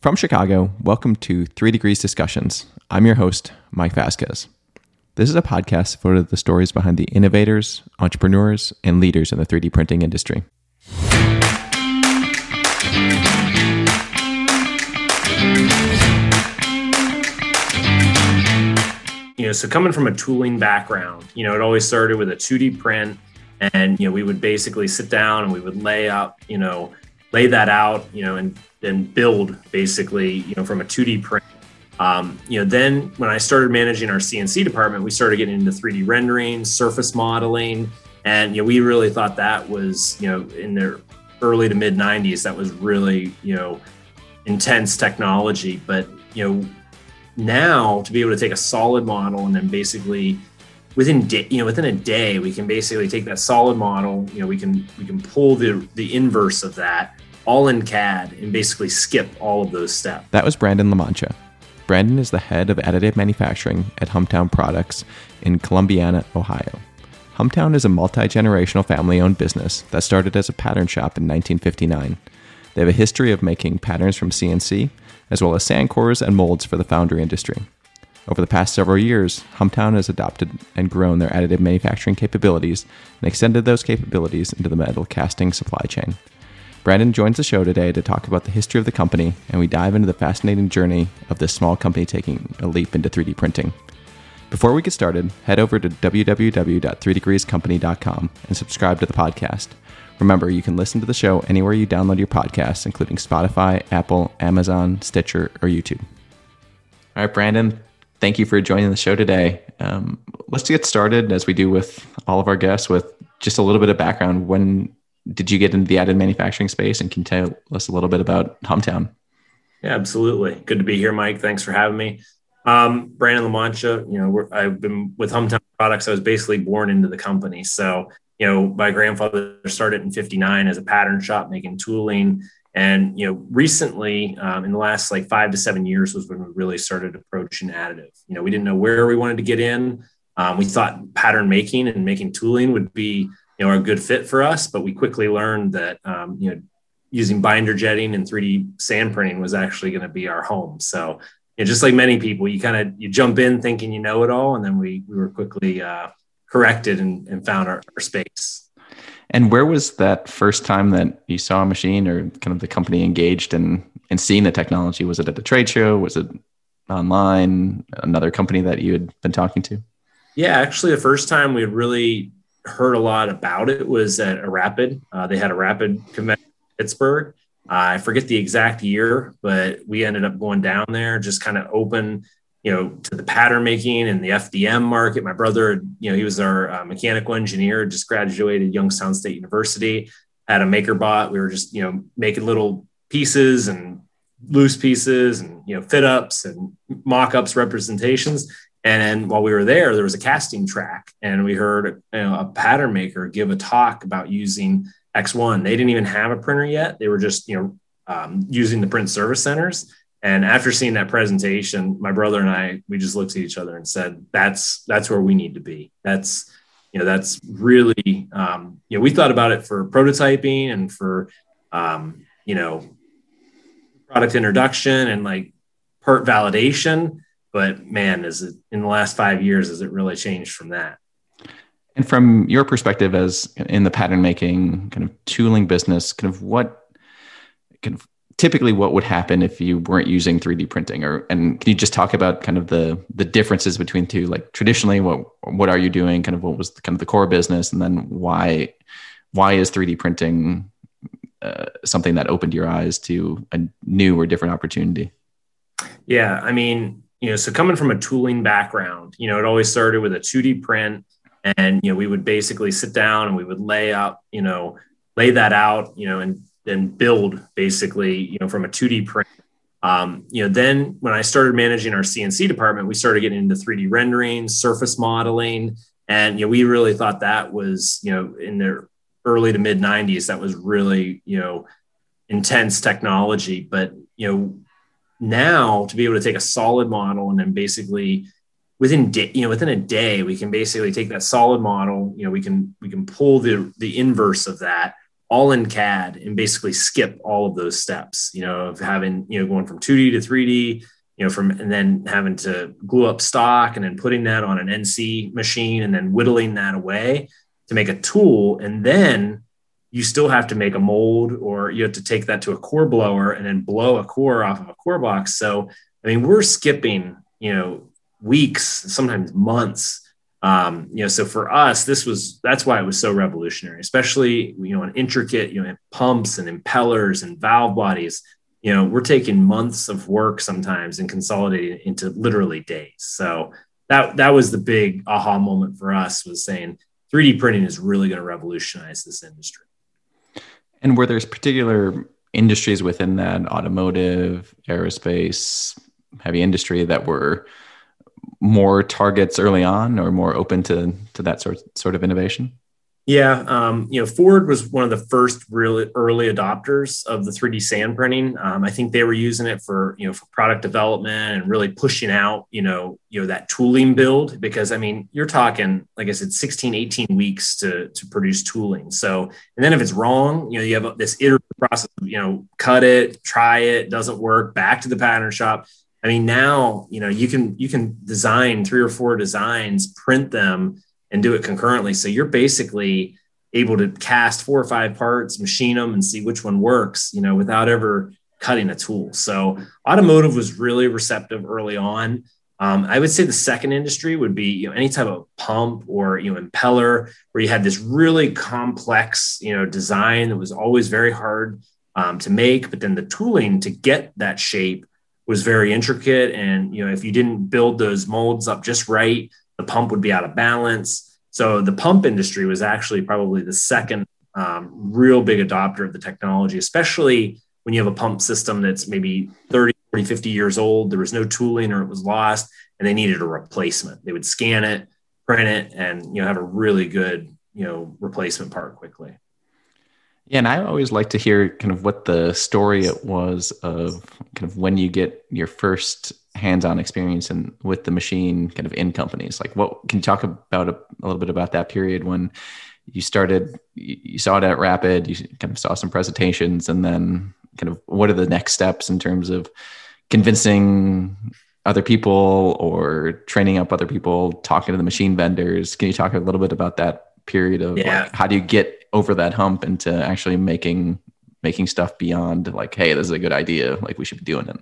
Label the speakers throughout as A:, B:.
A: From Chicago, welcome to Three Degrees Discussions. I'm your host, Mike Vasquez. This is a podcast to the stories behind the innovators, entrepreneurs, and leaders in the 3D printing industry.
B: You know, so coming from a tooling background, you know, it always started with a 2D print, and you know, we would basically sit down and we would lay up, you know, lay that out, you know, and and build basically, you know, from a 2D print. Um, you know, then when I started managing our CNC department, we started getting into 3D rendering, surface modeling, and you know, we really thought that was, you know, in the early to mid 90s, that was really, you know, intense technology. But you know, now to be able to take a solid model and then basically within day, you know within a day we can basically take that solid model you know we can we can pull the the inverse of that all in CAD and basically skip all of those steps.
A: That was Brandon Lamoncha. Brandon is the head of additive manufacturing at Humtown Products in Columbiana, Ohio. Humtown is a multi generational family owned business that started as a pattern shop in 1959. They have a history of making patterns from CNC, as well as sand cores and molds for the foundry industry. Over the past several years, Humtown has adopted and grown their additive manufacturing capabilities and extended those capabilities into the metal casting supply chain. Brandon joins the show today to talk about the history of the company, and we dive into the fascinating journey of this small company taking a leap into 3D printing. Before we get started, head over to www.3degreescompany.com and subscribe to the podcast. Remember, you can listen to the show anywhere you download your podcasts, including Spotify, Apple, Amazon, Stitcher, or YouTube. All right, Brandon, thank you for joining the show today. Um, let's get started, as we do with all of our guests, with just a little bit of background. When did you get into the additive manufacturing space and can tell us a little bit about Humtown
B: Yeah, absolutely. Good to be here, Mike. Thanks for having me. Um, Brandon Lamoncha, you know, I've been with Humtown Products. I was basically born into the company. So, you know, my grandfather started in 59 as a pattern shop making tooling. And, you know, recently um, in the last like five to seven years was when we really started approaching additive. You know, we didn't know where we wanted to get in. Um, we thought pattern making and making tooling would be you know are a good fit for us. But we quickly learned that um, you know using binder jetting and 3D sand printing was actually going to be our home. So you know, just like many people, you kind of you jump in thinking you know it all, and then we we were quickly uh, corrected and, and found our, our space.
A: And where was that first time that you saw a machine or kind of the company engaged in in seeing the technology? Was it at a trade show? Was it online? Another company that you had been talking to?
B: Yeah, actually, the first time we really heard a lot about it was at a rapid. Uh, they had a rapid convention in Pittsburgh. Uh, I forget the exact year, but we ended up going down there, just kind of open, you know, to the pattern making and the FDM market. My brother, you know, he was our uh, mechanical engineer, just graduated Youngstown State University, had a MakerBot. We were just, you know, making little pieces and loose pieces and, you know, fit ups and mock ups representations. And while we were there, there was a casting track, and we heard you know, a pattern maker give a talk about using ExOne. They didn't even have a printer yet; they were just you know um, using the print service centers. And after seeing that presentation, my brother and I we just looked at each other and said, "That's that's where we need to be. That's you know that's really um, you know we thought about it for prototyping and for um, you know product introduction and like part validation." But man, is it in the last five years has it really changed from that?
A: And from your perspective, as in the pattern making kind of tooling business, kind of what kind of typically what would happen if you weren't using 3D printing? Or and can you just talk about kind of the the differences between two like traditionally what what are you doing? Kind of what was the, kind of the core business and then why why is 3D printing uh, something that opened your eyes to a new or different opportunity?
B: Yeah i mean you know, so coming from a tooling background, you know, it always started with a 2D print and, you know, we would basically sit down and we would lay up, you know, lay that out, you know, and then build basically, you know, from a 2D print. Um, you know, then when I started managing our CNC department, we started getting into 3D rendering, surface modeling, and you know, we really thought that was, you know, in the early to mid 90s, that was really, you know, intense technology. But you know, now to be able to take a solid model and then basically within you know within a day we can basically take that solid model you know we can we can pull the the inverse of that all in CAD and basically skip all of those steps, you know, of having, you know, going from 2D to 3D, you know, from and then having to glue up stock and then putting that on an NC machine and then whittling that away to make a tool. And then you still have to make a mold or you have to take that to a core blower and then blow a core off of a core box. So, I mean, we're skipping, you know, weeks, sometimes months. Um, you know, so for us, this was that's why it was so revolutionary, especially you know, an intricate, you know, pumps and impellers and valve bodies. You know, we're taking months of work sometimes and consolidating into literally days. So that that was the big aha moment for us was saying 3D printing is really going to revolutionize this industry.
A: And were there particular industries within that automotive, aerospace, heavy industry that were more targets early on or more open to to that sort sort of innovation?
B: Yeah, um, you know, Ford was one of the first really early adopters of the 3D sand printing. Um, I think they were using it for you know for product development and really pushing out you know you know that tooling build because I mean you're talking like I said 16 18 weeks to to produce tooling. So and then if it's wrong, you know you have this iterative process. You know, cut it, try it, doesn't work, back to the pattern shop. I mean, now you know you can you can design three or four designs, print them, and do it concurrently. So you're basically able to cast four or five parts, machine them, and see which one works. You know, without ever cutting a tool. So automotive was really receptive early on. Um, I would say the second industry would be you know any type of pump or you know impeller where you had this really complex you know design that was always very hard um, to make, but then the tooling to get that shape was very intricate. And, you know, if you didn't build those molds up just right, the pump would be out of balance. So the pump industry was actually probably the second um, real big adopter of the technology, especially when you have a pump system that's maybe 30, 40, 50 years old. There was no tooling or it was lost and they needed a replacement. They would scan it, print it, and, you know, have a really good, you know, replacement part quickly.
A: Yeah, and I always like to hear kind of what the story it was of kind of when you get your first hands-on experience and with the machine kind of in companies. Like what can you talk about a, a little bit about that period when you started you saw it at Rapid, you kind of saw some presentations and then kind of what are the next steps in terms of convincing other people or training up other people, talking to the machine vendors. Can you talk a little bit about that period of yeah. like how do you get over that hump into actually making making stuff beyond like, hey, this is a good idea. Like we should be doing it.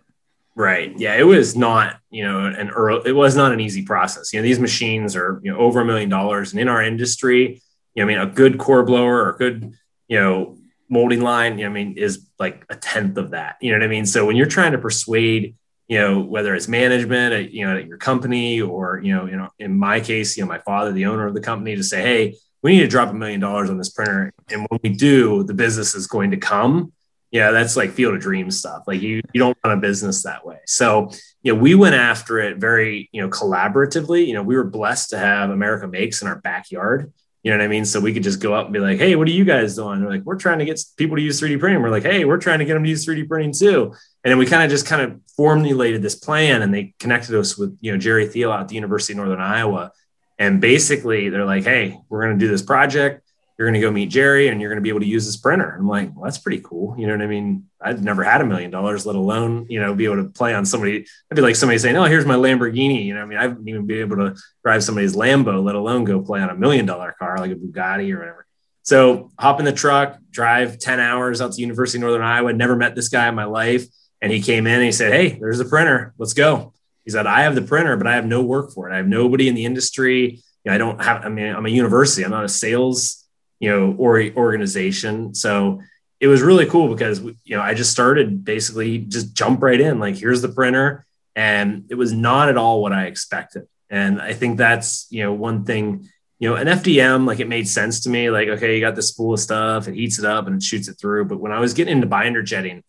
B: Right. Yeah. It was not, you know, an early, it was not an easy process. You know, these machines are, you know, over a million dollars. And in our industry, you know, I mean, a good core blower or a good, you know, molding line, you know, I mean, is like a tenth of that. You know what I mean? So when you're trying to persuade, you know, whether it's management, at, you know, at your company or, you know, you know, in my case, you know, my father, the owner of the company to say, Hey, we need to drop a million dollars on this printer. And when we do, the business is going to come. Yeah, that's like field of dreams stuff. Like you, you don't run a business that way. So, you know, we went after it very, you know, collaboratively. You know, we were blessed to have America Makes in our backyard. You know what I mean? So we could just go up and be like, hey, what are you guys doing? They're like, we're trying to get people to use 3D printing. We're like, hey, we're trying to get them to use 3D printing too. And then we kind of just kind of formulated this plan and they connected us with, you know, Jerry Thiel at the University of Northern Iowa and basically, they're like, hey, we're going to do this project. You're going to go meet Jerry and you're going to be able to use this printer. I'm like, well, that's pretty cool. You know what I mean? I've never had a million dollars, let alone, you know, be able to play on somebody. I'd be like somebody saying, oh, here's my Lamborghini. You know, I mean, I wouldn't even be able to drive somebody's Lambo, let alone go play on a million dollar car like a Bugatti or whatever. So hop in the truck, drive 10 hours out to University of Northern Iowa. Never met this guy in my life. And he came in and he said, Hey, there's a printer. Let's go. He said, I have the printer, but I have no work for it. I have nobody in the industry know, I don't have, I mean, I'm a university, I'm not a sales, you know, or organization. So it was really cool because, you know, I just started basically just jump right in, like, here's the printer. And it was not at all what I expected. And I think that's, you know, one thing, you know, an FDM, like it made sense to me. Like, okay, you got this spool of stuff, it heats it up and it shoots it through. But when I was getting into binder jetting,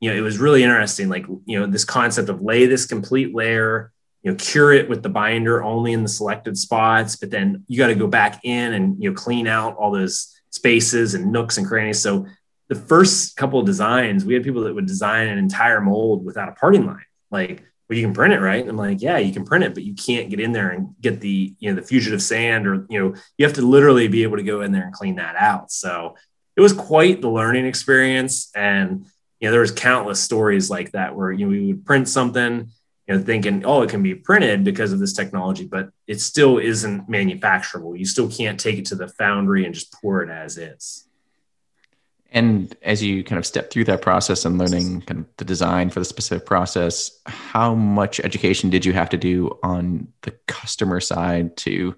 B: you know, it was really interesting. Like, you know, this concept of lay this complete layer, you know cure it with the binder only in the selected spots but then you got to go back in and you know clean out all those spaces and nooks and crannies so the first couple of designs we had people that would design an entire mold without a parting line like well you can print it right and i'm like yeah you can print it but you can't get in there and get the you know the fugitive sand or you know you have to literally be able to go in there and clean that out so it was quite the learning experience. And, you know, there was countless stories like that where, you know, we would print something, you know, thinking, oh, it can be printed because of this technology, but it still isn't manufacturable. You still can't take it to the foundry and just pour it as is.
A: And as you kind of step through that process and learning kind of the design for the specific process, how much education did you have to do on the customer side to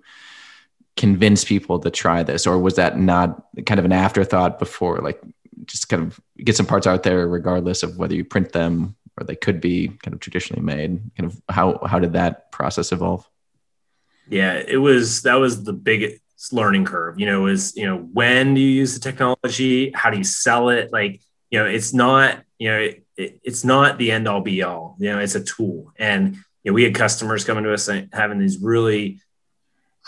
A: convince people to try this? Or was that not kind of an afterthought before, like just kind of get some parts out there, regardless of whether you print them or they could be kind of traditionally made? Kind of how, how did that process evolve?
B: Yeah, it was, that was the biggest learning curve you know is you know when do you use the technology how do you sell it like you know it's not you know it, it, it's not the end all be all you know it's a tool and you know we had customers coming to us having these really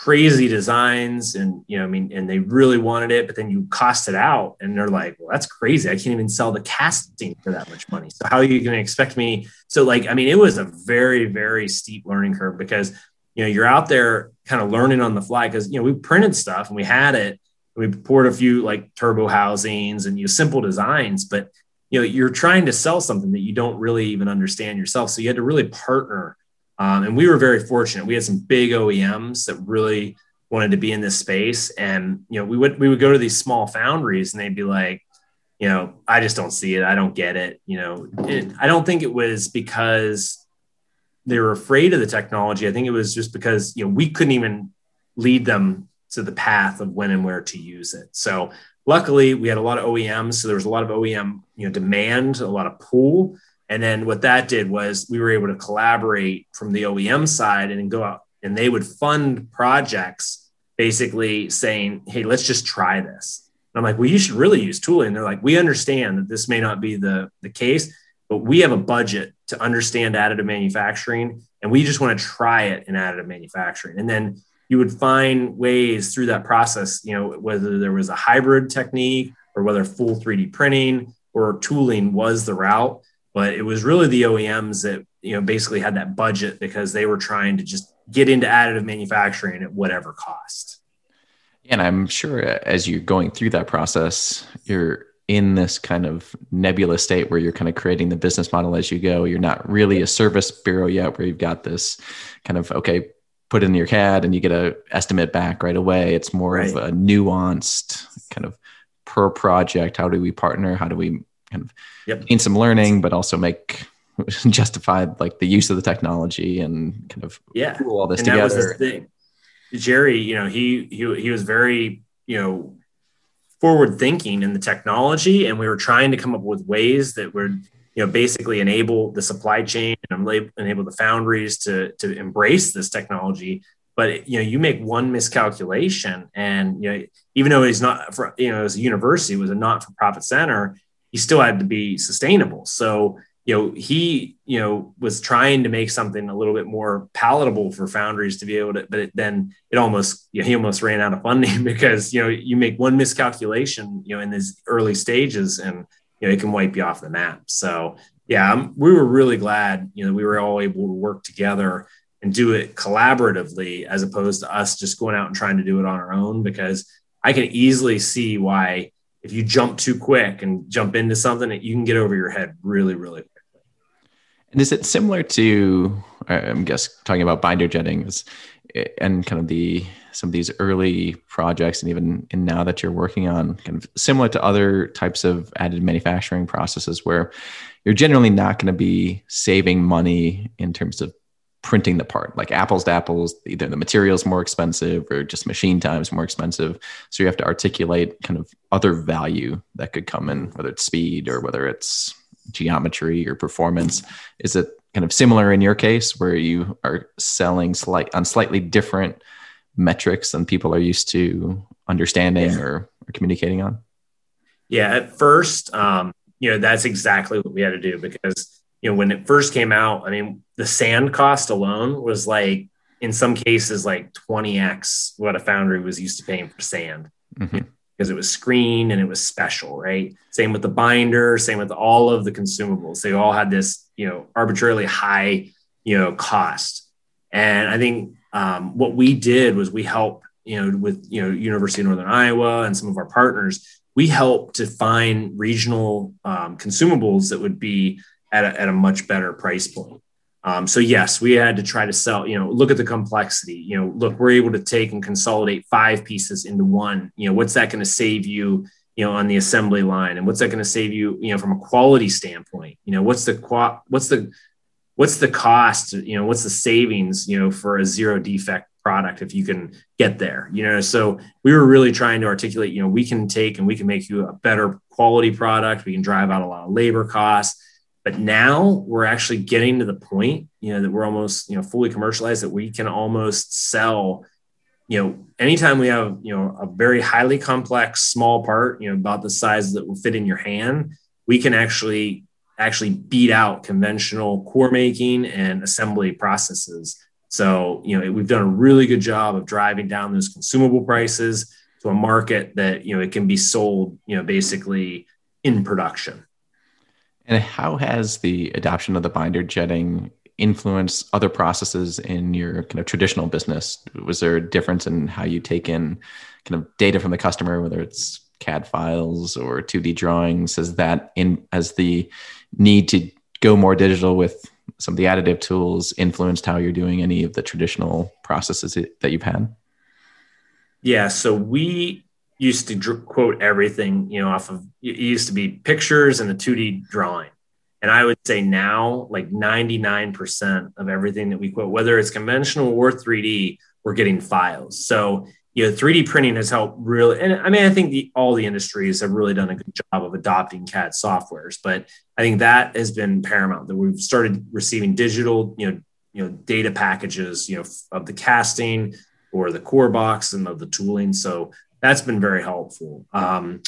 B: crazy designs and you know i mean and they really wanted it but then you cost it out and they're like well that's crazy. I can't even sell the casting for that much money. So how are you going to expect me? So like i mean it was a very very steep learning curve because you know you're out there kind of learning on the fly because you know we printed stuff and we had it. We poured a few like turbo housings and you know, simple designs but you know you're trying to sell something that you don't really even understand yourself. So you had to really partner um, and we were very fortunate. We had some big oems that really wanted to be in this space. And you know we would we would go to these small foundries and they'd be like you know i just don't see it. I don't get it. You know i don't think it was because they were afraid of the technology. I think it was just because you know we couldn't even lead them to the path of when and where to use it. So luckily we had a lot of OEMs, so there was a lot of OEM you know demand, a lot of pull, and then what that did was we were able to collaborate from the OEM side and go out and they would fund projects basically saying, "Hey, let's just try this." And I'm like, "Well, you should really use tooling." And they're like, "We understand that this may not be the the case." but we have a budget to understand additive manufacturing and we just want to try it in additive manufacturing and then you would find ways through that process you know whether there was a hybrid technique or whether full 3d printing or tooling was the route but it was really the oems that you know basically had that budget because they were trying to just get into additive manufacturing at whatever cost
A: and i'm sure as you're going through that process you're in this kind of nebulous state where you're kind of creating the business model as you go. You're not really a service bureau yet where you've got this kind of, okay, put it in your CAD and you get a estimate back right away. It's more right. of a nuanced kind of per project. How do we partner? How do we kind of yep. gain some learning, but also make justified like the use of the technology and kind of
B: yeah.
A: pull all this and together.
B: Jerry, you know, he, he, he was very, you know, forward thinking in the technology and we were trying to come up with ways that would you know basically enable the supply chain and enable the foundries to to embrace this technology but you know you make one miscalculation and you know even though he's not for you know as a university was a not-for-profit center he still had to be sustainable. So you know he you know was trying to make something a little bit more palatable for foundries to be able to but it, then it almost you know, he almost ran out of funding because you know you make one miscalculation you know in these early stages and you know it can wipe you off the map. So yeah I'm, we were really glad you know we were all able to work together and do it collaboratively as opposed to us just going out and trying to do it on our own because i can easily see why if you jump too quick and jump into something you can get over your head really really quickly.
A: and is it similar to, I'm guess talking about binder jetting and kind of the some of these early projects, and even in now that you're working on, kind of similar to other types of added manufacturing processes, where you're generally not going to be saving money in terms of printing the part like apples to apples either the materials more expensive or just machine times more expensive so you have to articulate kind of other value that could come in whether it's speed or whether it's geometry or performance. Is it kind of similar in your case where you are selling slight on slightly different metrics than people are used to understanding yeah. or, or, communicating on?
B: Yeah, at first, um, you know, that's exactly what we had to do because, you know, when it first came out, I mean, the sand cost alone was like, in some cases, like 20x what a foundry was used to paying for sand. Mm-hmm because it was screened and it was special, right? Same with the binder, same with all of the consumables. They all had this, you know, arbitrarily high, you know, cost. And I think um, what we did was we helped, you know, with you know University of Northern Iowa and some of our partners we helped to find regional um, consumables that would be at a, at a much better price point. Um, so yes, we had to try to sell. You know, look at the complexity. You know, look, we're able to take and consolidate five pieces into one. You know, what's that going to save you? You know, on the assembly line, and what's that going to save you? You know, from a quality standpoint. You know, what's the what's the what's the cost? You know, what's the savings? You know, for a zero defect product if you can get there you know so we were really trying to articulate you know we can take and we can make you a better quality product we can drive out a lot of labor costs but now we're actually getting to the point, you know, that we're almost, you know, fully commercialized that we can almost sell, you know, anytime we have, you know, a very highly complex small part, you know, about the size that will fit in your hand, we can actually actually beat out conventional core making and assembly processes. So, you know, we've done a really good job of driving down those consumable prices to a market that, you know, it can be sold, you know, basically in production.
A: And how has the adoption of the binder jetting influenced other processes in your kind of traditional business? Was there a difference in how you take in kind of data from the customer, whether it's CAD files or 2D drawings? Has that in as the need to go more digital with some of the additive tools influenced how you're doing any of the traditional processes that you've had?
B: Yeah, so we used to quote everything, you know, off of it used to be pictures and a 2D drawing. And I would say now, like 99% of everything that we quote, whether it's conventional or 3D, we're getting files. So, you know, 3D printing has helped really, and I mean, I think the, all the industries have really done a good job of adopting CAD softwares, but I think that has been paramount that we've started receiving digital, you know, you know, data packages, you know, of the casting or the core box and of the tooling. So that's been very helpful. Um,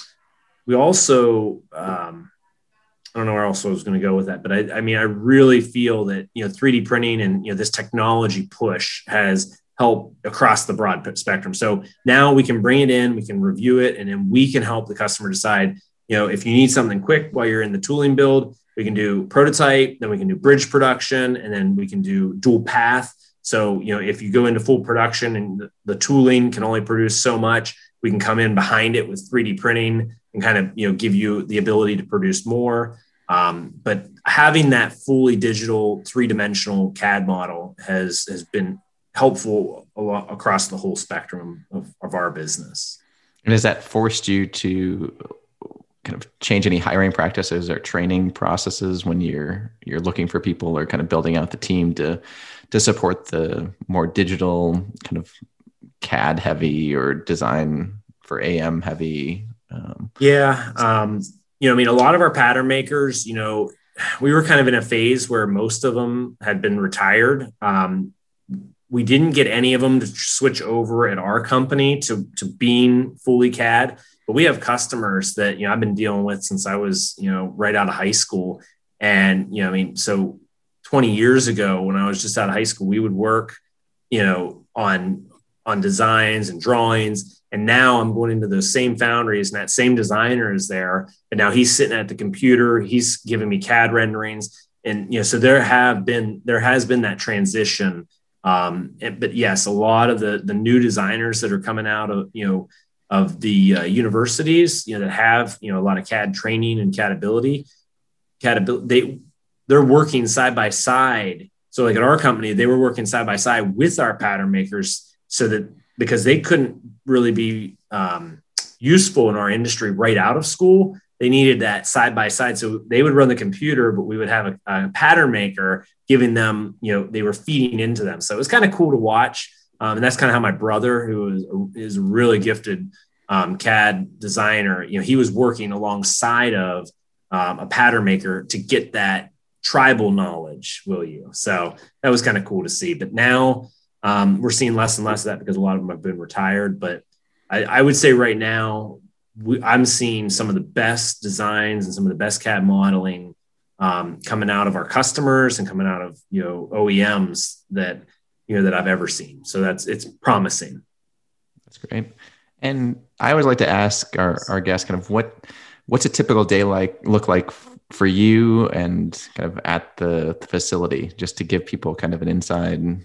B: we also, um, I don't know where else I was going to go with that, but I, I, mean, I really feel that you know 3D printing and you know this technology push has helped across the broad spectrum. So now we can bring it in, we can review it, and then we can help the customer decide. You know, if you need something quick while you're in the tooling build, we can do prototype, then we can do bridge production, and then we can do dual path. So, you know, if you go into full production and the, the tooling can only produce so much, we can come in behind it with 3D printing and kind of you know give you the ability to produce more. Um, but having that fully digital three dimensional CAD model has has been helpful across the whole spectrum of, of our business.
A: And has that forced you to kind of change any hiring practices or training processes when you're you're looking for people or kind of building out the team to to support the more digital kind of CAD heavy or design for AM heavy?
B: Um, yeah. Um, you know, I mean, a lot of our pattern makers, you know, we were kind of in a phase where most of them had been retired. Um, we didn't get any of them to switch over at our company to, to being fully CAD, but we have customers that, you know, I've been dealing with since I was, you know, right out of high school. And, you know, I mean, so 20 years ago when I was just out of high school, we would work, you know, on on designs and drawings. And now I'm going into those same foundries and that same designer is there. And now he's sitting at the computer, he's giving me CAD renderings. And, you know, so there have been, there has been that transition. Um, and, but yes, a lot of the, the new designers that are coming out of, you know, of the uh, universities, you know, that have, you know, a lot of CAD training and CAD ability, CAD ability, they, they're working side by side. So like at our company, they were working side by side with our pattern makers so that because they couldn't really be um, useful in our industry right out of school, they needed that side by side. So they would run the computer, but we would have a, a pattern maker giving them, you know, they were feeding into them. So it was kind of cool to watch. Um, and that's kind of how my brother, who is, is really gifted um, CAD designer, you know, he was working alongside of um, a pattern maker to get that tribal knowledge, will you? So that was kind of cool to see. But now, um, we're seeing less and less of that because a lot of them have been retired. But I, I would say right now, we, I'm seeing some of the best designs and some of the best CAD modeling um, coming out of our customers and coming out of you know OEMs that you know that I've ever seen. So that's it's promising.
A: That's great. And I always like to ask our, our guests kind of what what's a typical day like look like for you and kind of at the, the facility, just to give people kind of an inside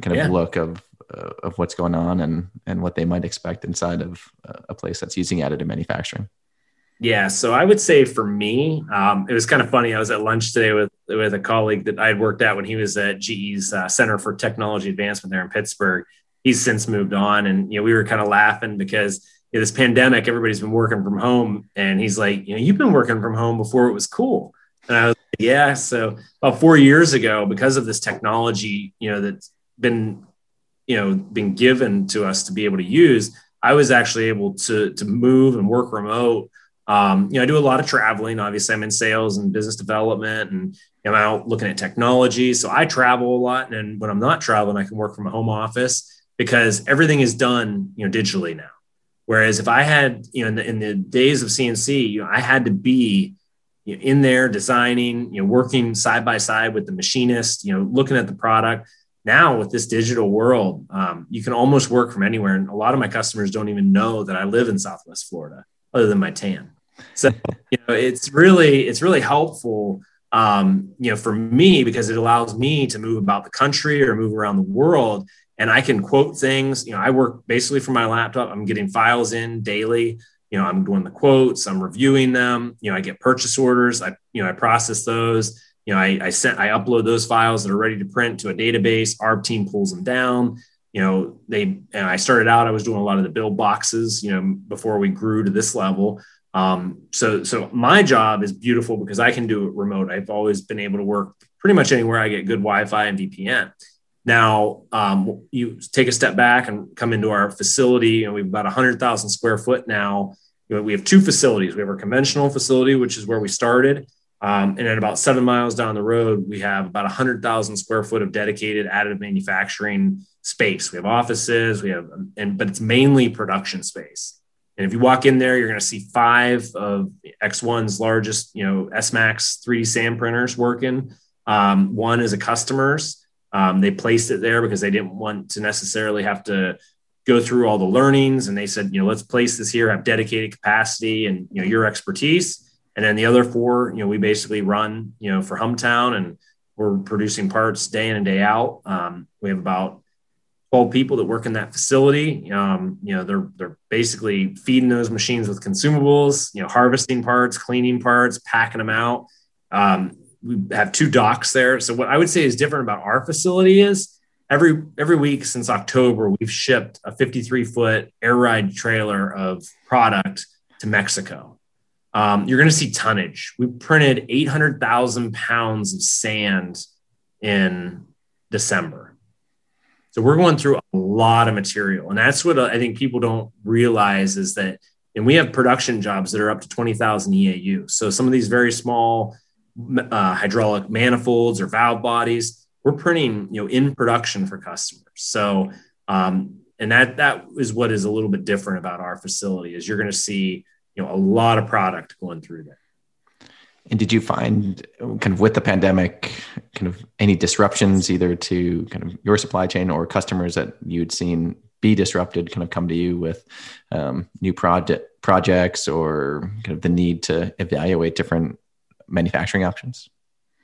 A: kind of yeah. look of uh, of what's going on and and what they might expect inside of a place that's using additive manufacturing.
B: Yeah, so I would say for me, um, it was kind of funny. I was at lunch today with with a colleague that I had worked at when he was at GE's uh, Center for Technology Advancement there in Pittsburgh. He's since moved on, and you know we were kind of laughing because you know, this pandemic, everybody's been working from home, and he's like, you know, you've been working from home before it was cool, and I was like, yeah. So about four years ago, because of this technology, you know, that's been you know been given to us to be able to use, I was actually able to to move and work remote um, you know, I do a lot of traveling. Obviously, I'm in sales and business development, and I'm out looking at technology. So I travel a lot, and when I'm not traveling, I can work from a home office because everything is done, you know, digitally now. Whereas if I had, you know, in the, in the days of CNC, you know, I had to be you know, in there designing, you know, working side by side with the machinist, you know, looking at the product. Now with this digital world, um, you can almost work from anywhere, and a lot of my customers don't even know that I live in Southwest Florida other than my tan. So you know, it's really it's really helpful. Um, you know, for me because it allows me to move about the country or move around the world, and I can quote things. You know, I work basically from my laptop. I'm getting files in daily. You know, I'm doing the quotes. I'm reviewing them. You know, I get purchase orders. I you know I process those. You know, I, I sent I upload those files that are ready to print to a database. Our team pulls them down. You know they and i started out i was doing a lot of the build boxes you know before we grew to this level. Um, so so my job is beautiful because i can do it remote. I've always been able to work pretty much anywhere i get good wi-fi and vpn now um, you take a step back and come into our facility and we've about 100000 square foot now. You know, we have two facilities. We have our conventional facility which is where we started um, and then about seven miles down the road, we have about 100,000 square foot of dedicated additive manufacturing space. We have offices, we have, and but it's mainly production space. And if you walk in there, you're going to see five of ExOne's largest, you know, S-Max 3D sand printers working. Um, one is a customer's. Um, they placed it there because they didn't want to necessarily have to go through all the learnings. And they said, you know, let's place this here, have dedicated capacity and you know your expertise. And then the other four, you know, we basically run, you know, for Humtown and we're producing parts day in and day out. Um, we have about 12 people that work in that facility. Um, you know, they're, they're basically feeding those machines with consumables, you know, harvesting parts, cleaning parts, packing them out. Um, we have two docks there. So what I would say is different about our facility is every, every week since October, we've shipped a 53 foot air ride trailer of product to Mexico um, you're going to see tonnage. We printed 800,000 pounds of sand in December. So we're going through a lot of material. And that's what I think people don't realize is that, and we have production jobs that are up to 20,000 EAU. So some of these very small uh, hydraulic manifolds or valve bodies, we're printing, you know, in production for customers. So, um, and that, that is what is a little bit different about our facility is you're going to see you know a lot of product going through there.
A: And did you find kind of with the pandemic kind of any disruptions either to kind of your supply chain or customers that you'd seen be disrupted kind of come to you with um, new project projects or kind of the need to evaluate different manufacturing options?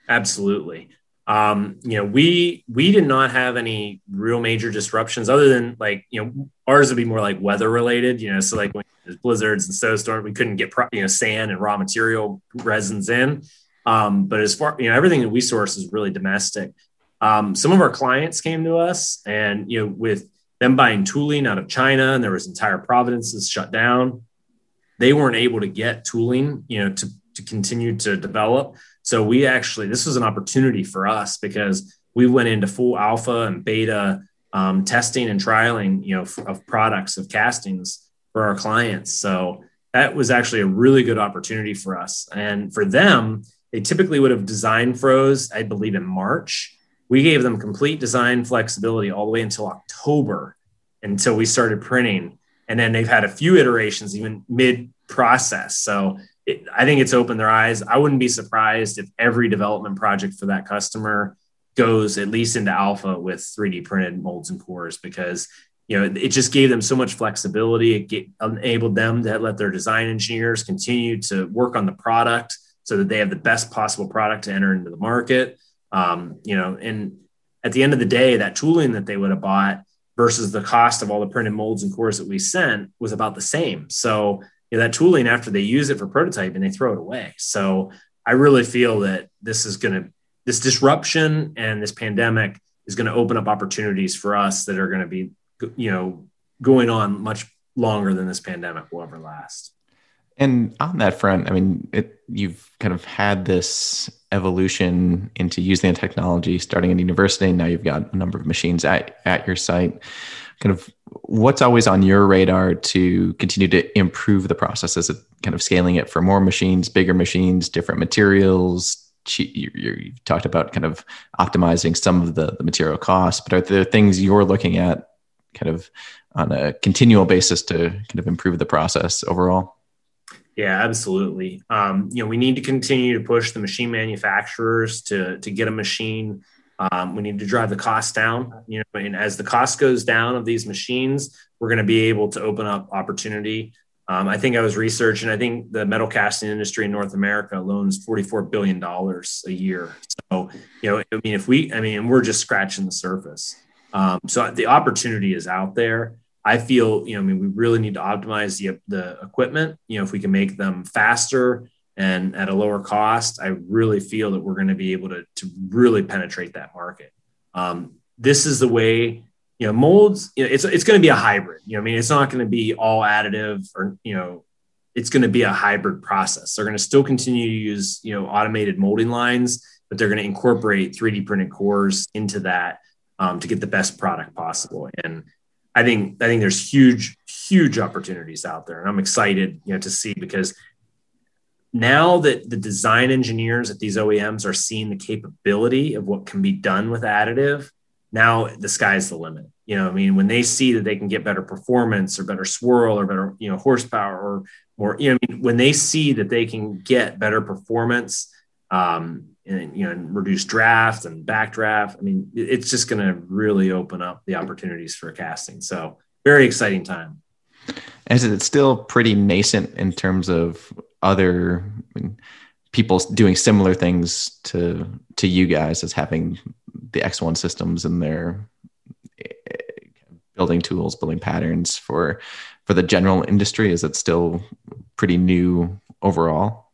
B: Absolutely um, you know, we we did not have any real major disruptions other than like you know ours would be more like weather related. You know, so like when there's blizzards and snowstorms, we couldn't get you know sand and raw material resins in. Um, but as far you know, everything that we source is really domestic. Um, some of our clients came to us, and you know, with them buying tooling out of China, and there was entire provinces shut down. They weren't able to get tooling, you know, to to continue to develop. So we actually, this was an opportunity for us because we went into full alpha and beta um, testing and trialing, you know, of products of castings for our clients. So that was actually a really good opportunity for us. And for them, they typically would have design froze, I believe, in March. We gave them complete design flexibility all the way until October until we started printing. And then they've had a few iterations, even mid process. So it, I think it's opened their eyes. I wouldn't be surprised if every development project for that customer goes at least into alpha with 3D printed molds and cores because you know it just gave them so much flexibility. It get, enabled them to let their design engineers continue to work on the product so that they have the best possible product to enter into the market. Um, you know, and at the end of the day, that tooling that they would have bought versus the cost of all the printed molds and cores that we sent was about the same. So you know, that tooling after they use it for prototyping, they throw it away. So I really feel that this is going to this disruption and this pandemic is going to open up opportunities for us that are going to be you know going on much longer than this pandemic will ever last.
A: And on that front, I mean, it, you've kind of had this evolution into using the technology starting in university. Now you've got a number of machines at, at your site. Kind of what's always on your radar to continue to improve the process? Is it kind of scaling it for more machines, bigger machines, different materials? You, you talked about kind of optimizing some of the, the material costs, but are there things you're looking at kind of on a continual basis to kind of improve the process overall?
B: Yeah, absolutely. Um, you know, we need to continue to push the machine manufacturers to to get a machine. Um, we need to drive the cost down. You know, and as the cost goes down of these machines, we're going to be able to open up opportunity. Um, I think I was researching. I think the metal casting industry in North America alone is forty-four billion dollars a year. So, you know, I mean, if we, I mean, we're just scratching the surface. Um, so the opportunity is out there. I feel, you know, I mean, we really need to optimize the, the equipment. You know, if we can make them faster and at a lower cost, I really feel that we're going to be able to, to really penetrate that market. Um, this is the way, you know, molds, you know, it's, it's going to be a hybrid, you know, I mean, it's not going to be all additive or, you know, it's going to be a hybrid process. They're going to still continue to use, you know, automated molding lines, but they're going to incorporate 3D printed cores into that um, to get the best product possible. And I think I think there's huge huge opportunities out there, and I'm excited you know to see because now that the design engineers at these OEMs are seeing the capability of what can be done with additive, now the sky's the limit. You know, I mean, when they see that they can get better performance or better swirl or better, you know, horsepower or more, you know, I mean, when they see that they can get better performance, um, and you know and reduce draft and backdraft. I mean, it's just going to really open up the opportunities for casting. So very exciting time.
A: Is it still pretty nascent in terms of other I mean, people doing similar things to to you guys as having the ExOne systems in their eh, building tools, building patterns for for the general industry? Is it still pretty new overall?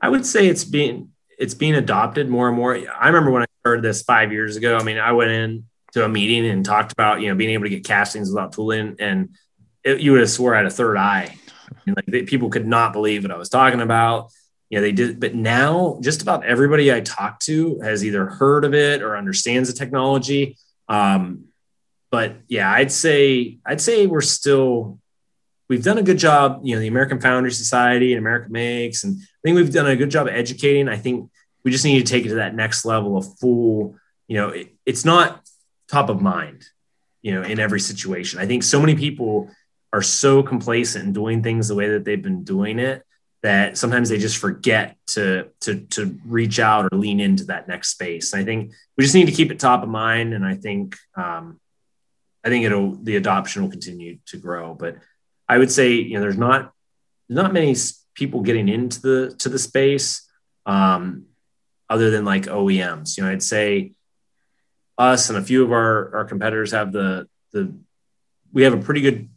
B: I would say it's been it's being adopted more and more. I remember when I started this five years ago. I mean, I went in to a meeting and talked about you know being able to get castings without tooling, and it, you would have swore I had a third eye. Like they, people could not believe what I was talking about. You know, they did, but now just about everybody I talk to has either heard of it or understands the technology. Um, but yeah, I'd say I'd say we're still we've done a good job, you know, the American Foundry Society and America Makes, and I think we've done a good job educating. I think we just need to take it to that next level of full, you know, it, it's not top of mind, you know, in every situation. I think so many people are so complacent in doing things the way that they've been doing it that sometimes they just forget to to to reach out or lean into that next space. And I think we just need to keep it top of mind, and I think um, I think it'll the adoption will continue to grow. But I would say you know there's not not many people getting into the to the space um, other than like OEMs. You know, I'd say us and a few of our our competitors have the the we have a pretty good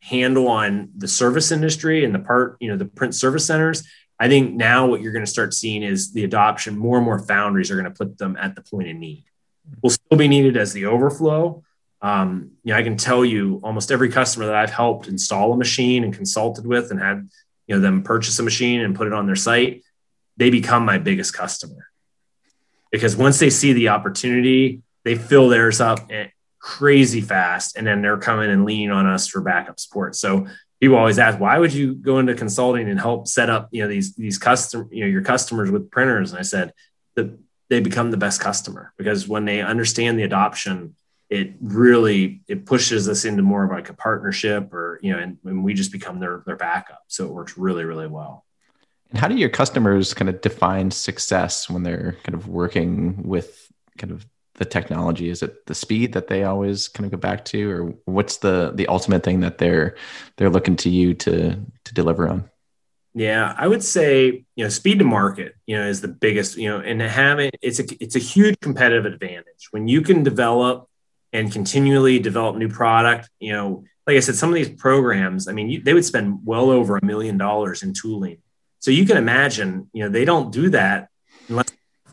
B: handle on the service industry and the part you know the print service centers. I think now what you're going to start seeing is the adoption. More and more foundries are going to put them at the point of need. Will still be needed as the overflow, um, you know, I can tell you almost every customer that I've helped install a machine and consulted with and had, you know, them purchase a machine and put it on their site, they become my biggest customer. Because once they see the opportunity, they fill theirs up crazy fast and then they're coming and leaning on us for backup support. So people always ask, why would you go into consulting and help set up, you know, these these custom, you know, your customers with printers? And I said that they become the best customer because when they understand the adoption it really it pushes us into more of like a partnership or you know and, and, we just become their their backup. So it works really really well.
A: And how do your customers kind of define success when they're kind of working with kind of the technology? Is it the speed that they always kind of go back to or what's the the ultimate thing that they're they're looking to you to to deliver on?
B: Yeah, I would say you know speed to market you know is the biggest you know and having it's a it's a huge competitive advantage. When you can develop and continually develop new product, you know, like I said, some of these programs, I mean, you, they would spend well over a million dollars in tooling. So you can imagine, you know, they don't do that unless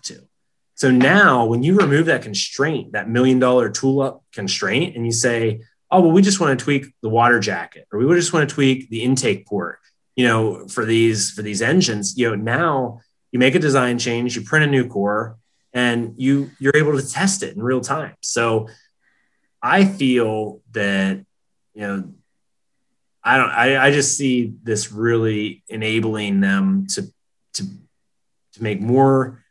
B: to. So now when you remove that constraint, that million dollar tool up constraint, and you say, oh, well, we just want to tweak the water jacket, or we just want to tweak the intake port, you know, for these for these engines, you know, now you make a design change, you print a new core, and you you're able to test it in real time. So I feel that you know I don't I, I just see this really enabling them to to to make more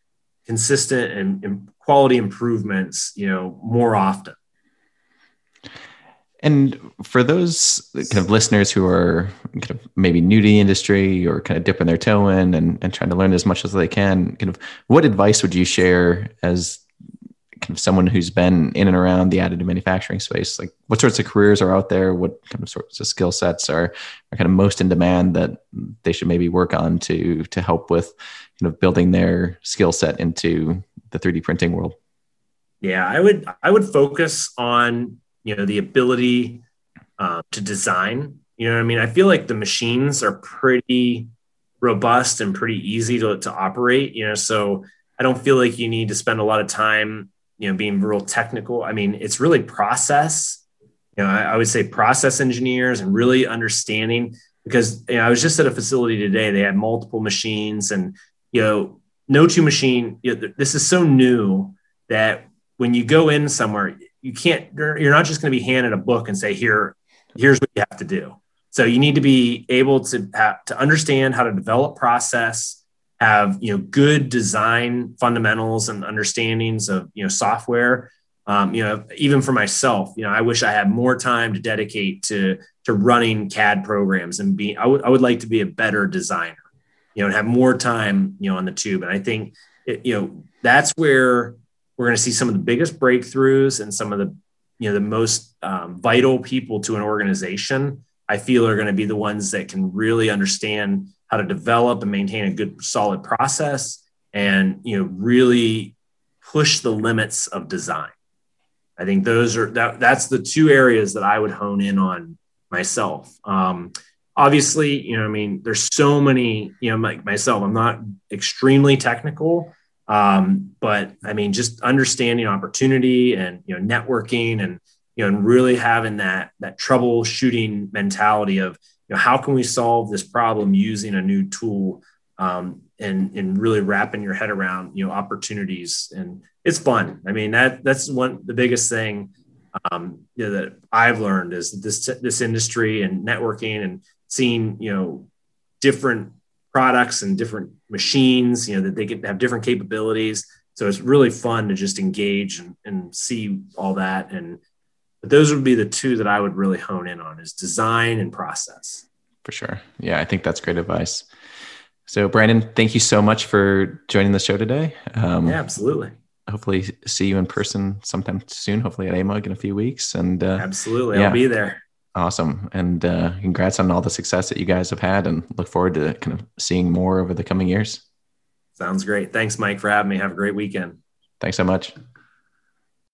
B: consistent and, and quality improvements, you know, more often.
A: And for those kind of listeners who are kind of maybe new to the industry or kind of dipping their toe in and, and trying to learn as much as they can, kind of what advice would you share as someone who's been in and around the additive manufacturing space? Like what sorts of careers are out there? What kind of sorts of skill sets are, are kind of most in demand that they should maybe work on to to help with kind of building their skill set into the 3D printing world?
B: Yeah, I would I would focus on you know the ability uh, to design you know what i mean i feel like the machines are pretty robust and pretty easy to, to operate you know so i don't feel like you need to spend a lot of time you know being real technical. I mean it's really process. You know i, I would say process engineers and really understanding because you know, i was just at a facility today. They had multiple machines and you know no two machine you know, this is so new that when you go in somewhere you can't you're not just going to be handed a book and say here here's what you have to do. So you need to be able to have, to understand how to develop process have you know good design fundamentals and understandings of you know software. Um, you know even for myself you know i wish i had more time to dedicate to to running cad programs and be I would I would like to be a better designer you know and have more time you know on the tube. And i think it, you know that's where we're going to see some of the biggest breakthroughs and some of the you know the most um, vital people to an organization i feel are going to be the ones that can really understand how to develop and maintain a good solid process and you know really push the limits of design. I think those are that, that's the two areas that i would hone in on myself. Um, obviously you know i mean there's so many you know like myself i'm not extremely technical um, but I mean, just understanding opportunity and you know networking and you know and really having that that troubleshooting mentality of know how can we solve this problem using a new tool um, and and really wrapping your head around you know opportunities and it's fun. I mean that that's one the biggest thing um, you know, that I've learned is this this industry and networking and seeing you know different products and different machines, you know, that they can have different capabilities. So it's really fun to just engage and, and see all that. And but those would be the two that I would really hone in on is design and process.
A: For sure. Yeah, I think that's great advice. So Brandon, thank you so much for joining the show today.
B: Um, yeah, absolutely.
A: Hopefully see you in person sometime soon, hopefully at AMUG in a few weeks. And uh,
B: absolutely, yeah. I'll be there.
A: Awesome. And uh, congrats on all the success that you guys have had and look forward to kind of seeing more over the coming years.
B: Sounds great. Thanks, Mike, for having me. Have a great weekend.
A: Thanks so much.